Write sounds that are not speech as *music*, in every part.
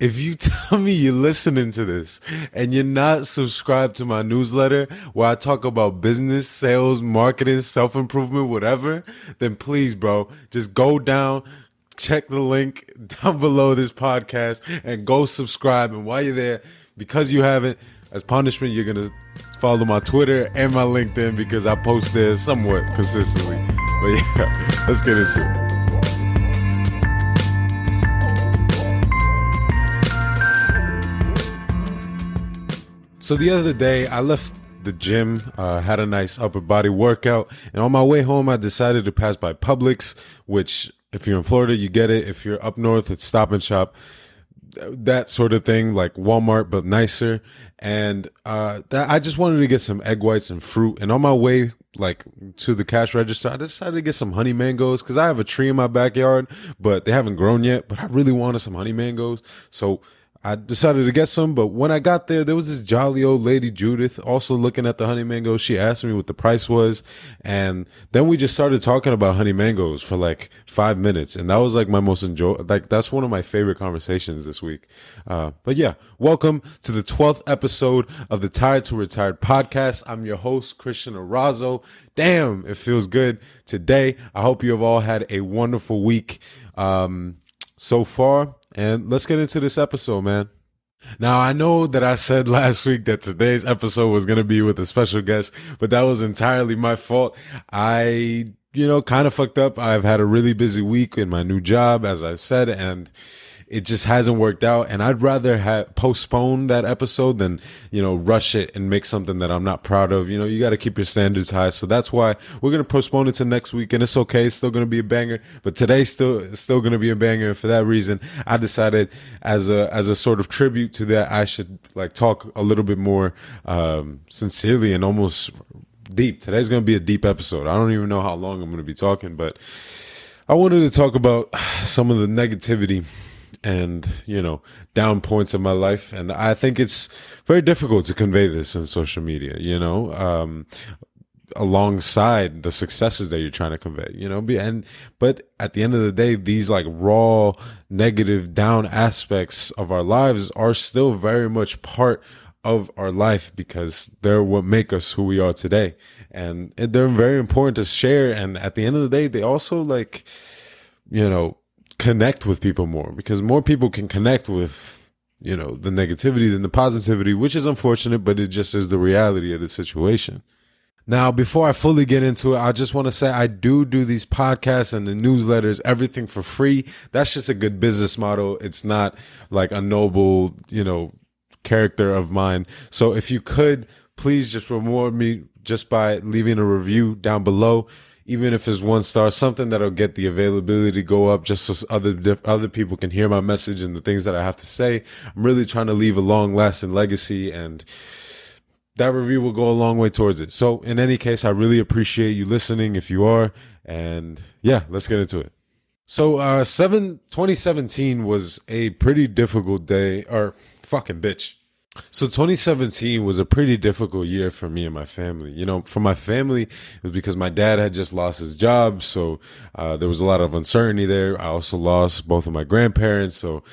if you *laughs* tell me you're listening to this and you're not subscribed to my newsletter where I talk about business, sales, marketing, self improvement, whatever, then please, bro, just go down, check the link *laughs* down below this podcast and go subscribe. And while you're there, because you haven't, as punishment, you're going to follow my Twitter and my LinkedIn because I post there somewhat consistently. But yeah, *laughs* let's get into it. So the other day, I left the gym, uh, had a nice upper body workout, and on my way home, I decided to pass by Publix, which, if you're in Florida, you get it. If you're up north, it's Stop and Shop, that sort of thing, like Walmart, but nicer. And uh, that, I just wanted to get some egg whites and fruit. And on my way, like to the cash register, I decided to get some honey mangoes because I have a tree in my backyard, but they haven't grown yet. But I really wanted some honey mangoes, so I decided to get some, but when I got there, there was this jolly old lady, Judith, also looking at the honey mangoes. She asked me what the price was. And then we just started talking about honey mangoes for like five minutes. And that was like my most enjoy, like that's one of my favorite conversations this week. Uh, but yeah, welcome to the 12th episode of the Tired to Retired podcast. I'm your host, Christian Arazo. Damn, it feels good today. I hope you have all had a wonderful week. Um, so far, and let's get into this episode, man. Now, I know that I said *laughs* last week that today's episode was going to be with a special guest, but that was entirely my fault. I, you know, kind of fucked up. I've had a really busy week in my new job, as I've said, and it just hasn't worked out. And I'd rather have postpone that episode than, you know, rush it and make something that I'm not proud of. You know, you got to keep your standards high. So that's why we're going to postpone it to next week. And it's okay. It's still going to be a banger, but today's still, still going to be a banger. And for that reason, I decided as a, as a sort of tribute to that, I should like talk a little bit more, um, sincerely and almost deep. Today's going to be a deep episode. I don't even know how long I'm going to be talking, but I wanted to talk about some of the negativity and you know down points of my life. And i think it's very difficult to convey this in social media you know um, alongside the successes that you're trying to convey you know and but at the end of the day these like raw negative down aspects of our lives are still very much part of our life because they're what make us who we are today. And they're very important to share. And at the end of the day they also like you know connect with people more because more people can connect with you know the negativity than the positivity which is unfortunate but it just is the reality of the situation. Now before i fully get into it i just want to say i do do these podcasts and the newsletters everything for free. That's just a good business model. It's not like a noble you know character of mine. So if you could please just reward me just by leaving a review down below even if it's one star, something that'll get the availability go up just so other other people can hear my message and the things that I have to say. I'm really trying to leave a long lasting legacy and that review will go a long way towards it. So in any case, I really appreciate you listening if you are. And yeah, let's get into it. So uh 7 2017 was a pretty difficult day or fucking bitch. So 2017 was a pretty difficult year for me and my family. You know, for my family, it was because my dad had just lost his job, so uh, there was a lot of uncertainty there. I also lost both of my grandparents, so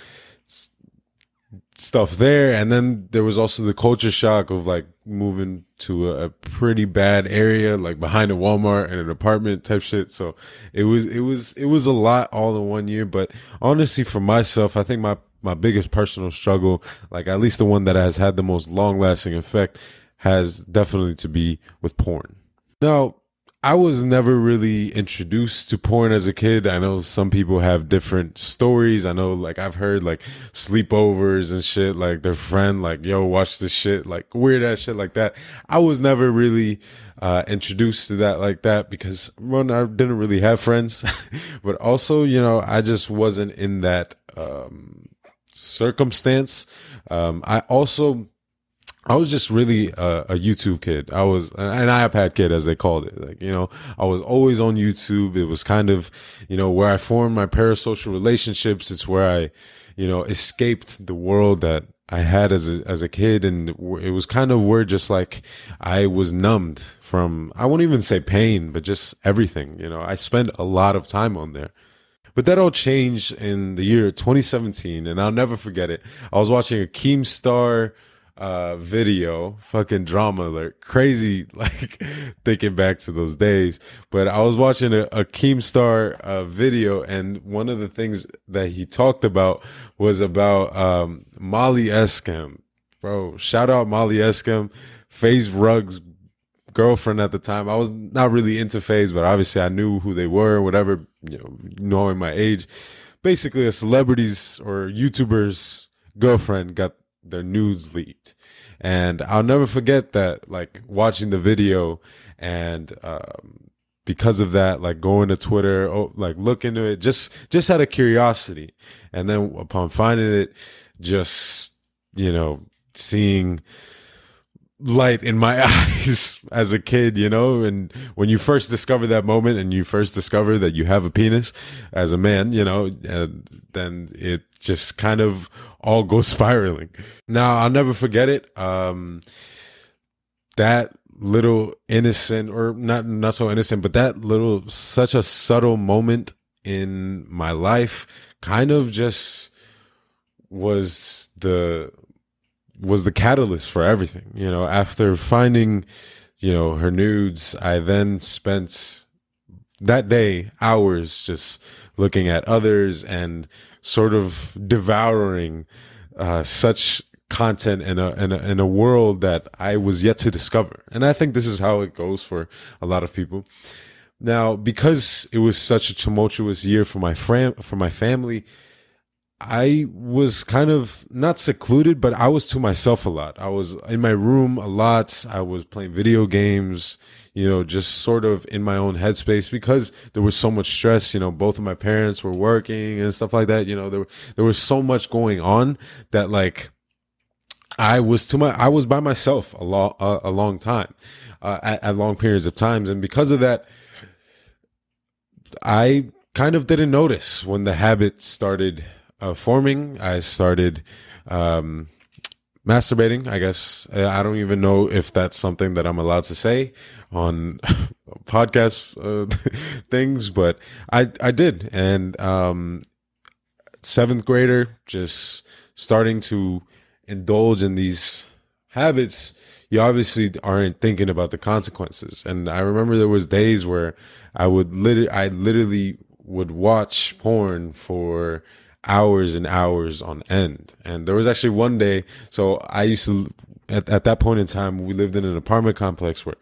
stuff there. And then there was also the culture shock of like moving to a, a pretty bad area, like behind a Walmart and an apartment type shit. So it was, it was, it was a lot all in one year. But honestly, for myself, I think my my biggest personal struggle, like at least the one that has had the most long lasting effect, has definitely to be with porn. Now, I was never really introduced to porn as a kid. I know some people have different stories. I know, like, I've heard like sleepovers and shit, like their friend, like, yo, watch this shit, like weird ass shit like that. I was never really uh, introduced to that like that because one, I didn't really have friends, *laughs* but also, you know, I just wasn't in that, um, circumstance. Um, I also, I was just really a, a, YouTube kid. I was an iPad kid, as they called it. Like, you know, I was always on YouTube. It was kind of, you know, where I formed my parasocial relationships. It's where I, you know, escaped the world that I had as a, as a kid. And it was kind of where just like I was numbed from, I won't even say pain, but just everything. You know, I spent a lot of time on there. But that all changed in the year 2017, and I'll never forget it. I was watching a Keemstar uh, video, fucking drama alert, crazy, *laughs* like thinking back to those days. But I was watching a, a Keemstar uh, video, and one of the things that he talked about was about um, Molly Eskam. Bro, shout out Molly Eskam, FaZe Rug's girlfriend at the time. I was not really into FaZe, but obviously I knew who they were, whatever, you know, knowing my age. Basically, a celebrity's or YouTuber's girlfriend got their nudes leaked. And I'll never forget that, like watching the video and, um, because of that, like going to Twitter, oh, like look into it, just, just out of curiosity. And then upon finding it, just, you know, seeing, light in my *laughs* eyes as a kid, you know, and when you first discover that moment and you first discover that you have a penis as a man, you know, and then it just kind of all goes *laughs* spiraling. Now, I'll never forget it. Um, that little innocent or not, not so innocent, but that little, such a subtle moment in my life kind of just was the was the catalyst for everything. You know, after finding, you know, her nudes, I then spent that day hours just looking at others and sort of devouring uh, such content in a, in a in a world that I was yet to discover. And I think this is how it goes for a lot of people. Now, because it was such a tumultuous year for my fam- for my family, I was kind of not secluded, but I was to myself a lot. I was in my room a lot. I was playing video games, you know, just sort of in my own headspace because there was so much stress. You know, both of my parents were working and stuff like that. You know, there there was so much going on that like I was to my I was by myself a long a, long time, uh, at, at long periods of times, and because of that, I kind of didn't notice when the habit started uh, forming. I started um, masturbating. I guess I don't even know if that's something that I'm allowed to say on *laughs* podcast uh, *laughs* things, but I I did, and um, seventh grader just starting to indulge in these habits you obviously aren't thinking about the consequences. And I remember there was days where I would literally, I literally would watch porn for hours and hours on end. And there was actually one day, so I used to, at, at that point in time, we lived in an apartment complex where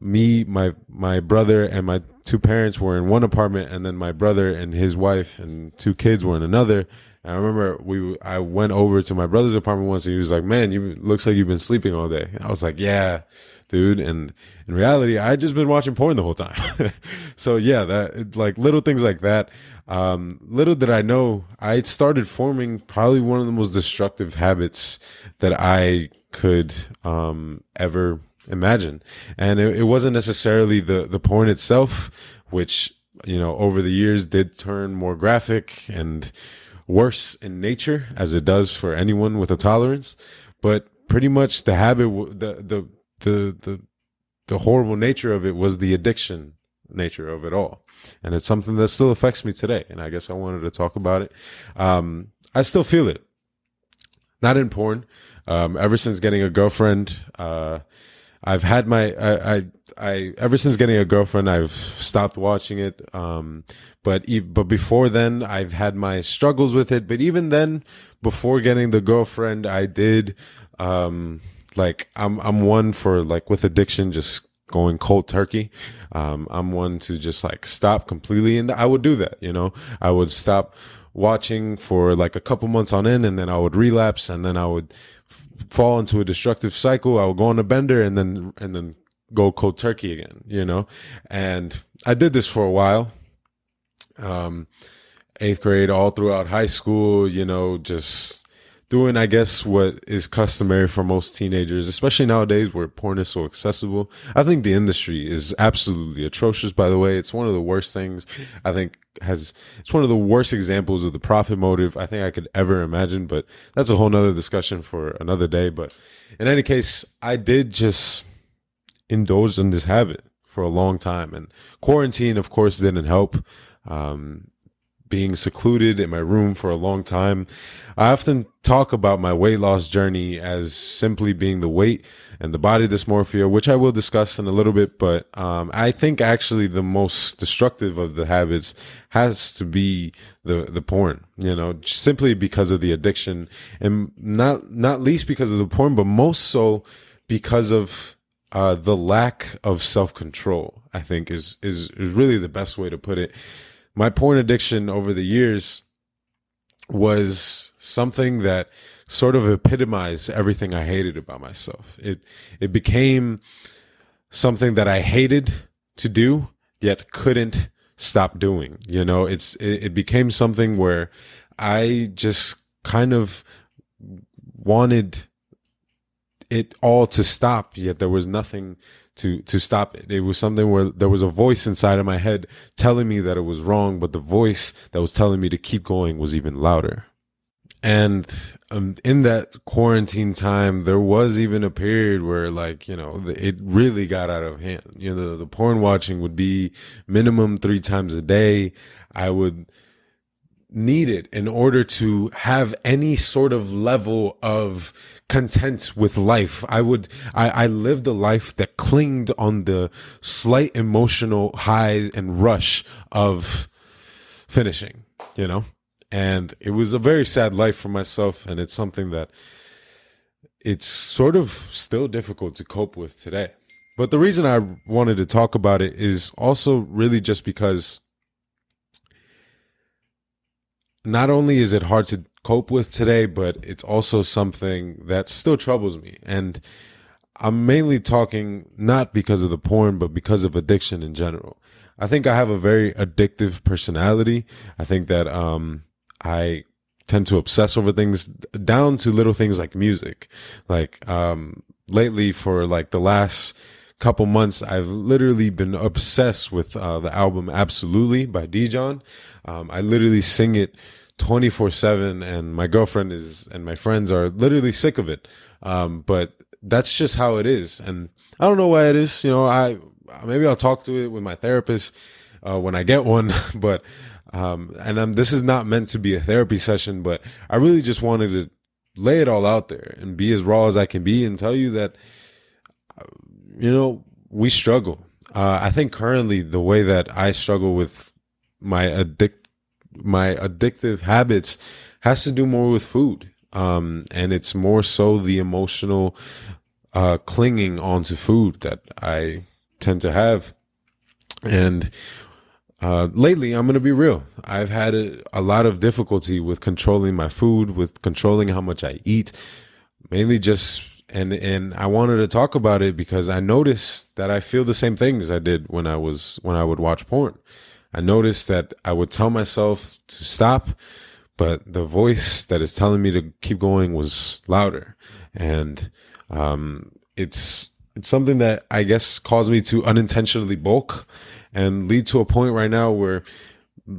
me, my, my brother and my two parents were in one apartment and then my brother and his wife and two kids were in another. And I remember we, I went over to my brother's apartment once and he was like, man, you looks like you've been sleeping all day. I was like, yeah, And in reality, I just been watching porn the whole time. *laughs* so yeah, that like little things like that. Um, little did I know, I started forming probably one of the most destructive habits that I could um, ever imagine. And it, it wasn't necessarily the the porn itself, which you know over the years did turn more graphic and worse in nature, as it does for anyone with a tolerance. But pretty much the habit, the the the the the horrible nature of it was the addiction nature of it all and it's something that still affects me today. And I guess I wanted to talk about it. Um, I still feel it, not in porn. Um, ever since getting a girlfriend, uh, I've had my, I, I, I, ever since getting a girlfriend, I've stopped watching it. Um, but, but before then, I've had my struggles with it. But even then, before getting the girlfriend, I did, um, like, I'm, I'm one for like with addiction, just going cold turkey. Um, I'm one to just like stop completely. And I would do that, you know, I would stop watching for like a couple months on end and then I would relapse and then I would f- fall into a destructive cycle. I would go on a bender and then, and then go cold turkey again, you know, and I did this for a while. Um, eighth grade all throughout high school, you know, just doing, I guess, what is customary for most teenagers, especially nowadays where porn is so accessible. I think the industry is absolutely atrocious, by the way. It's one of the worst things I think has, it's one of the worst examples of the profit motive I think I could ever imagine, but that's a whole nother discussion for another day. But in any case, I did just indulge in this habit for a long time and quarantine, of course, didn't help. Um, being secluded in my room for a long time. I often talk about my weight loss journey as simply being the weight and the body dysmorphia, which I will discuss in a little bit. But um, I think actually the most destructive of the habits has to be the the porn. You know, simply because of the addiction, and not not least because of the porn, but most so because of uh, the lack of self control. I think is is is really the best way to put it. My porn addiction over the years was something that sort of epitomized everything I hated about myself. It it became something that I hated to do yet couldn't stop doing. You know, it's it, it became something where I just kind of wanted it all to stop yet there was nothing to to stop it. It was something where there was a voice inside of my head telling me that it was wrong, but the voice that was telling me to keep going was even louder. And um, in that quarantine time, there was even a period where, like, you know, it really got out of hand. You know, the, the porn watching would be minimum three times a day. I would need it in order to have any sort of level of content with life. I would, I, I lived a life that clinged on the slight emotional high and rush of finishing, you know? And it was a very sad life for myself. And it's something that it's sort of still difficult to cope with today. But the reason I wanted to talk about it is also really just because not only is it hard to cope with today, but it's also something that still troubles me. And I'm mainly talking not because of the porn, but because of addiction in general. I think I have a very addictive personality. I think that um, I tend to obsess over things down to little things like music. Like, um, lately for like the last couple months, I've literally been obsessed with, uh, the album Absolutely by Dijon. Um, I literally sing it 24 seven and my girlfriend is, and my friends are literally sick of it. Um, but that's just how it is. And I don't know why it is. You know, I, maybe I'll talk to it with my therapist, uh, when I get one, *laughs* but um, and um, this is not meant to be a therapy session, but I really just wanted to lay it all out there and be as raw as I can be and tell you that, you know, we struggle. Uh, I think currently the way that I struggle with my addict, my addictive habits has to do more with food. Um, and it's more so the emotional, uh, clinging onto food that I tend to have. And uh, lately, I'm going to be real. I've had a, a, lot of difficulty with controlling my food, with controlling how much I eat, mainly just, and, and I wanted to talk about it because I noticed that I feel the same things I did when I was, when I would watch porn. I noticed that I would tell myself to stop, but the voice that is telling me to keep going was louder. And, um, it's, it's something that I guess caused me to unintentionally bulk and lead to a point right now where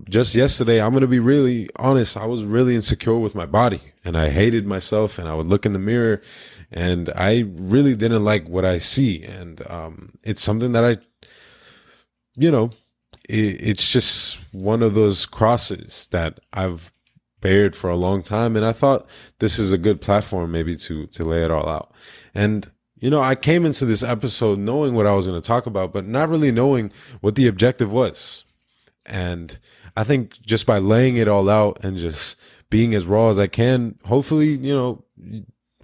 just yesterday, I'm going to be really honest. I was really insecure with my body and I hated myself and I would look in the mirror and I really didn't like what I see. And, um, it's something that I, you know, it, it's just one of those crosses that I've bared for a long time. And I thought this is a good platform maybe to, to lay it all out. And you know, I came into this episode knowing what I was going to talk about, but not really knowing what the objective was. And I think just by laying it all out and just being as raw as I can, hopefully, you know,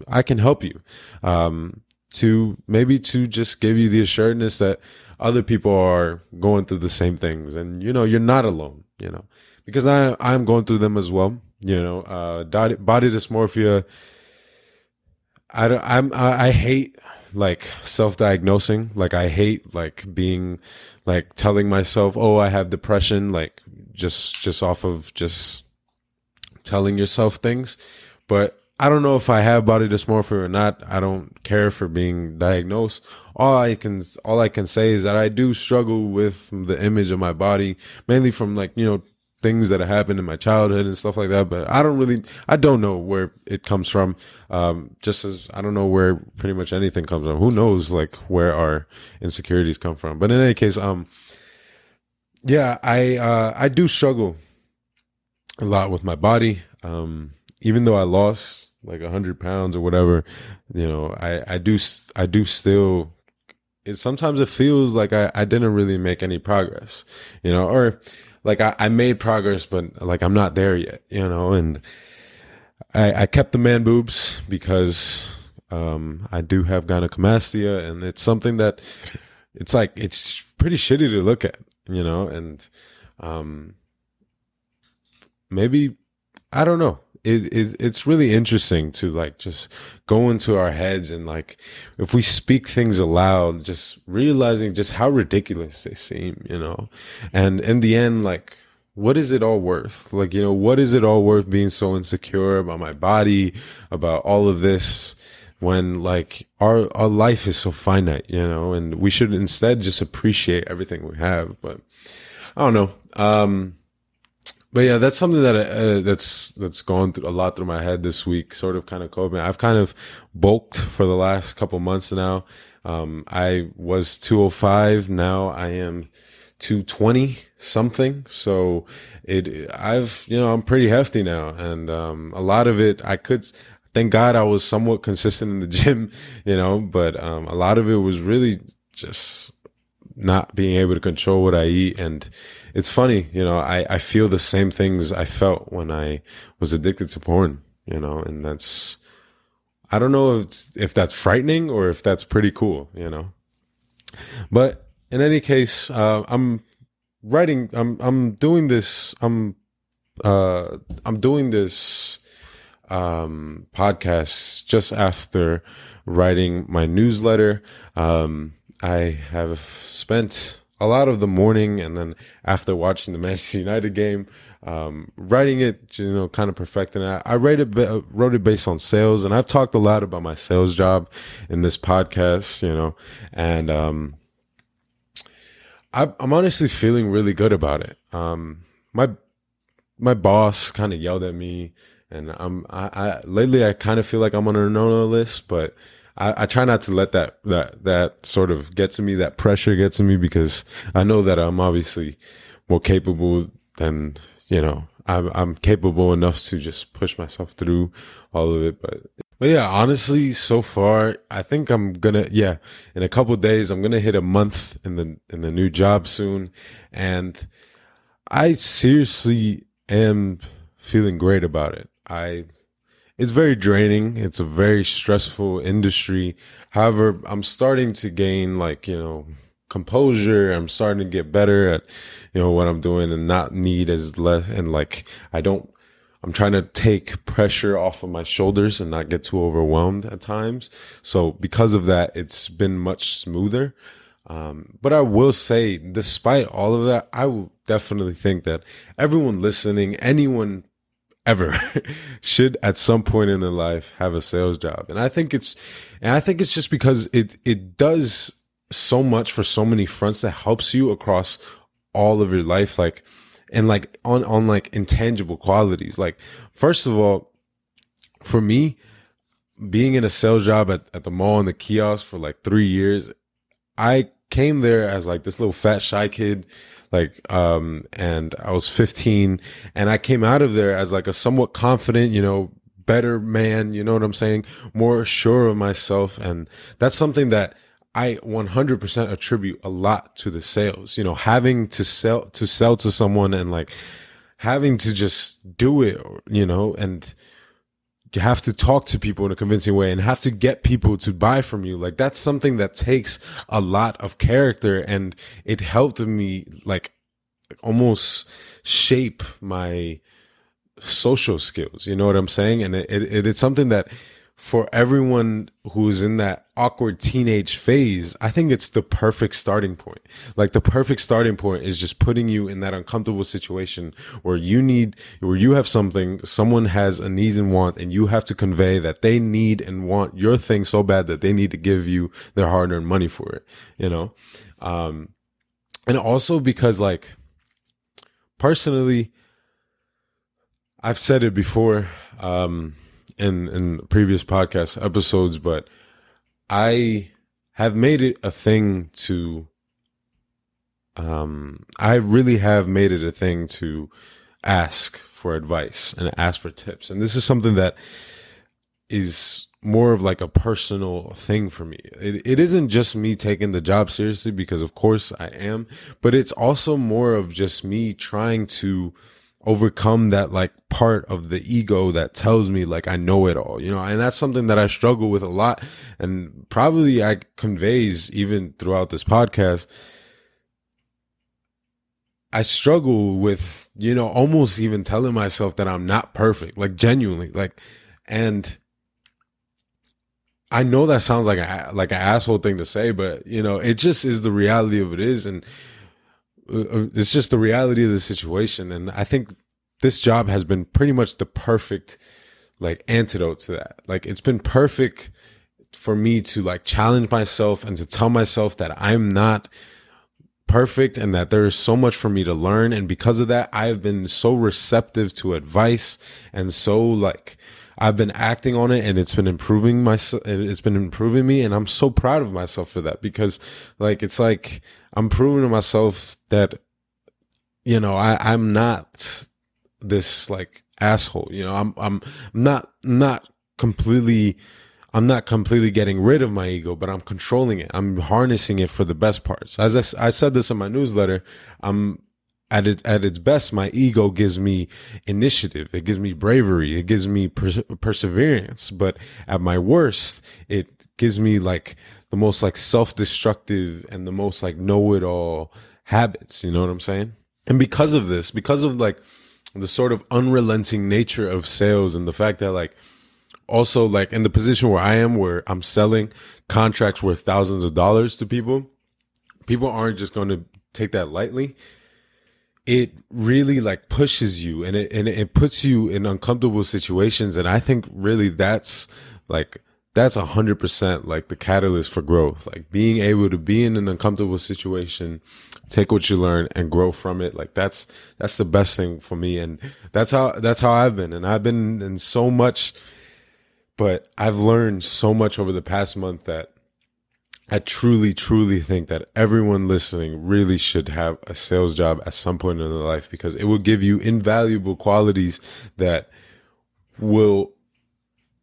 I can help you. Um, to maybe to just give you the assuredness that other people are going through the same things and you know you're not alone you know because i i'm going through them as well you know uh body dysmorphia i don't i'm i, I hate like self-diagnosing like i hate like being like telling myself oh i have depression like just just off of just telling yourself things but i don't know if i have body dysmorphia or not i don't care for being diagnosed all i can all i can say is that i do struggle with the image of my body mainly from like you know things that happened in my childhood and stuff like that. But I don't really, I don't know where it comes from. Um, just as I don't know where pretty much anything comes from. Who knows like where our insecurities come from? But in any case, um, yeah, I, uh, I do struggle a lot with my body. Um, even though I lost like a hundred pounds or whatever, you know, I, I do, I do still, it, sometimes it feels like I, I didn't really make any progress, you know, or like I, I made progress, but like I'm not there yet, you know, and I, I kept the man boobs because, um, I do have gynecomastia and it's something that it's like, it's pretty shitty to look at, you know, and, um, maybe I don't know. It, it it's really interesting to like just go into our heads and like if we speak things aloud, just realizing just how ridiculous they seem, you know. And in the end, like what is it all worth? Like, you know, what is it all worth being so insecure about my body, about all of this when like our our life is so finite, you know, and we should instead just appreciate everything we have. But I don't know. Um but yeah, that's something that uh, that's that's gone through a lot through my head this week. Sort of, kind of coping. I've kind of bulked for the last couple months now. Um, I was 205. Now I am 220 something. So it, I've, you know, I'm pretty hefty now, and um, a lot of it I could. Thank God I was somewhat consistent in the *laughs* gym, you know, but um, a lot of it was really just not being able to control what I eat and it's funny, you know, I, I feel the same things I felt when I was addicted to porn, you know, and that's, I don't know if if that's frightening or if that's pretty cool, you know. But in any case, uh, I'm writing. I'm I'm doing this. I'm uh, I'm doing this um, podcast just after writing my newsletter. Um, I have spent a lot of the morning and then after watching the Manchester United game, um, writing it, you know, kind of perfecting it. I wrote it, wrote it based on sales, and I've talked a lot about my sales job in this podcast, you know, and um, I, I'm honestly feeling really good about it. Um, my my boss kind of yelled at me, and I'm I, I lately I kind of feel like I'm on a no-no list, but I, I, try not to let that that that sort of get to me, that pressure get to me, because I know that I'm obviously more capable than you know. I'm I'm capable enough to just push myself through all of it, but but yeah, honestly, so far, I think I'm gonna yeah, in a couple days, I'm gonna hit a month in the in the new job soon, and I seriously am feeling great about it. I it's very draining. It's a very stressful industry. However, I'm starting to gain like, you know, composure. I'm starting to get better at, you know, what I'm doing and not need as less and like I don't I'm trying to take pressure off of my shoulders and not get too overwhelmed at times. So because of that, it's been much smoother. Um, but I will say, despite all of that, I will definitely think that everyone listening, anyone ever *laughs* should at some point in their life have a sales job. And I think it's and I think it's just because it it does so much for so many fronts that helps you across all of your life like and like on on like intangible qualities. Like first of all, for me, being in a sales job at, at the mall and the kiosk for like three years, I came there as like this little fat shy kid like um and I was 15 and I came out of there as like a somewhat confident, you know, better man, you know what I'm saying? More sure of myself and that's something that I 100% attribute a lot to the sales, you know, having to sell to sell to someone and like having to just do it, you know, and you have to talk to people in a convincing way and have to get people to buy from you. Like that's something that takes a lot of character and it helped me like almost shape my social skills. You know what I'm saying? And it, it, it's something that for everyone who's in that awkward teenage phase, I think it's the perfect starting point. Like the perfect starting point is just putting you in that uncomfortable situation where you need, where you have something, someone has a need and want, and you have to convey that they need and want your thing so bad that they need to give you their hard earned money for it, you know? Um, and also because like personally, I've said it before, um, in in previous podcast episodes, but I have made it a thing to um I really have made it a thing to ask for advice and ask for tips. And this is something that is more of like a personal thing for me. It, it isn't just me taking the job seriously because of course I am, but it's also more of just me trying to overcome that like part of the ego that tells me like I know it all, you know, and that's something that I struggle with a lot and probably I conveys even throughout this podcast. I struggle with, you know, almost even telling myself that I'm not perfect, like genuinely, like, and I know that sounds like a like an asshole thing to say, but you know, it just is the reality of it is, and Uh, uh, it's just the reality of the situation. And I think this job has been pretty much the perfect like antidote to that. Like it's been perfect for me to like challenge myself and to tell myself that I'm not perfect and that there is so much for me to learn. And because of that, I have been so receptive to advice and so like I've been acting on it and it's been improving my It's been improving me. And I'm so proud of myself for that because like, it's like I'm proving to myself that, you know, I, I'm not this like asshole, you know, I'm, I'm not, not completely, I'm not completely getting rid of my ego, but I'm controlling it. I'm harnessing it for the best parts. As I, I said this in my newsletter, I'm at it, at its best, my ego gives me initiative. It gives me bravery. It gives me per- perseverance. But at my worst, it gives me like the most like self-destructive and the most like know-it-all habits. You know what I'm saying? And because of this, because of like the sort of unrelenting nature of sales and the fact that like also like in the position where I am, where I'm selling contracts worth thousands of dollars to people, people aren't just going to take that lightly it really like pushes you and it and it puts you in uncomfortable situations. And i think really that's like that's a hundred percent like the catalyst for growth. Like being able to be in an uncomfortable situation take what you learn and grow from it. Like that's that's the best thing for me. And that's how that's how i've been. And i've been in so much but i've learned so much over the past month that I truly, truly think that everyone listening really should have a sales job at some point in their life because it will give you invaluable qualities that will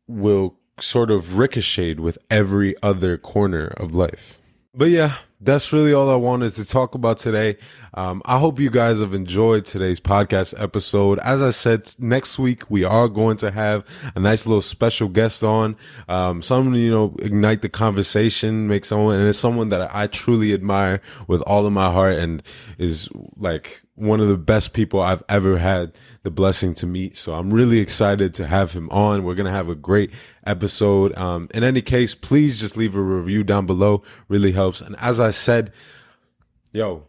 will sort of ricochet with every other corner of life. But yeah, that's really all I wanted to talk about today. Um, I hope you guys have enjoyed today's podcast episode. As I said, next week we are going to have a nice little special guest on. Um, someone, you know, ignite the conversation, make someone, and it's someone that I truly admire with all of my heart and is like one of the best people I've ever had the blessing to meet. So I'm really excited to have him on. We're going to have a great episode. Um, in any case, please just leave a review down below. Really helps. And as I said, yo,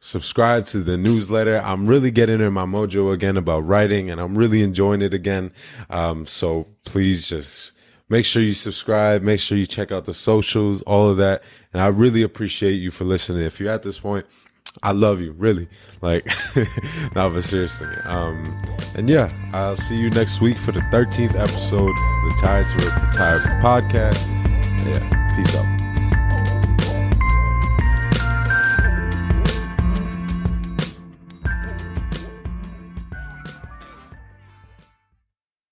subscribe to the newsletter. I'm really getting in my mojo again about writing and I'm really enjoying it again. Um, so please just make sure you subscribe. Make sure you check out the socials, all of that. And I really appreciate you for listening. If you're at this point, I love you, really. Like, *laughs* no, but seriously. Um, and yeah, I'll see you next week for the 13th episode of the Tired to Retire podcast. Yeah, peace out.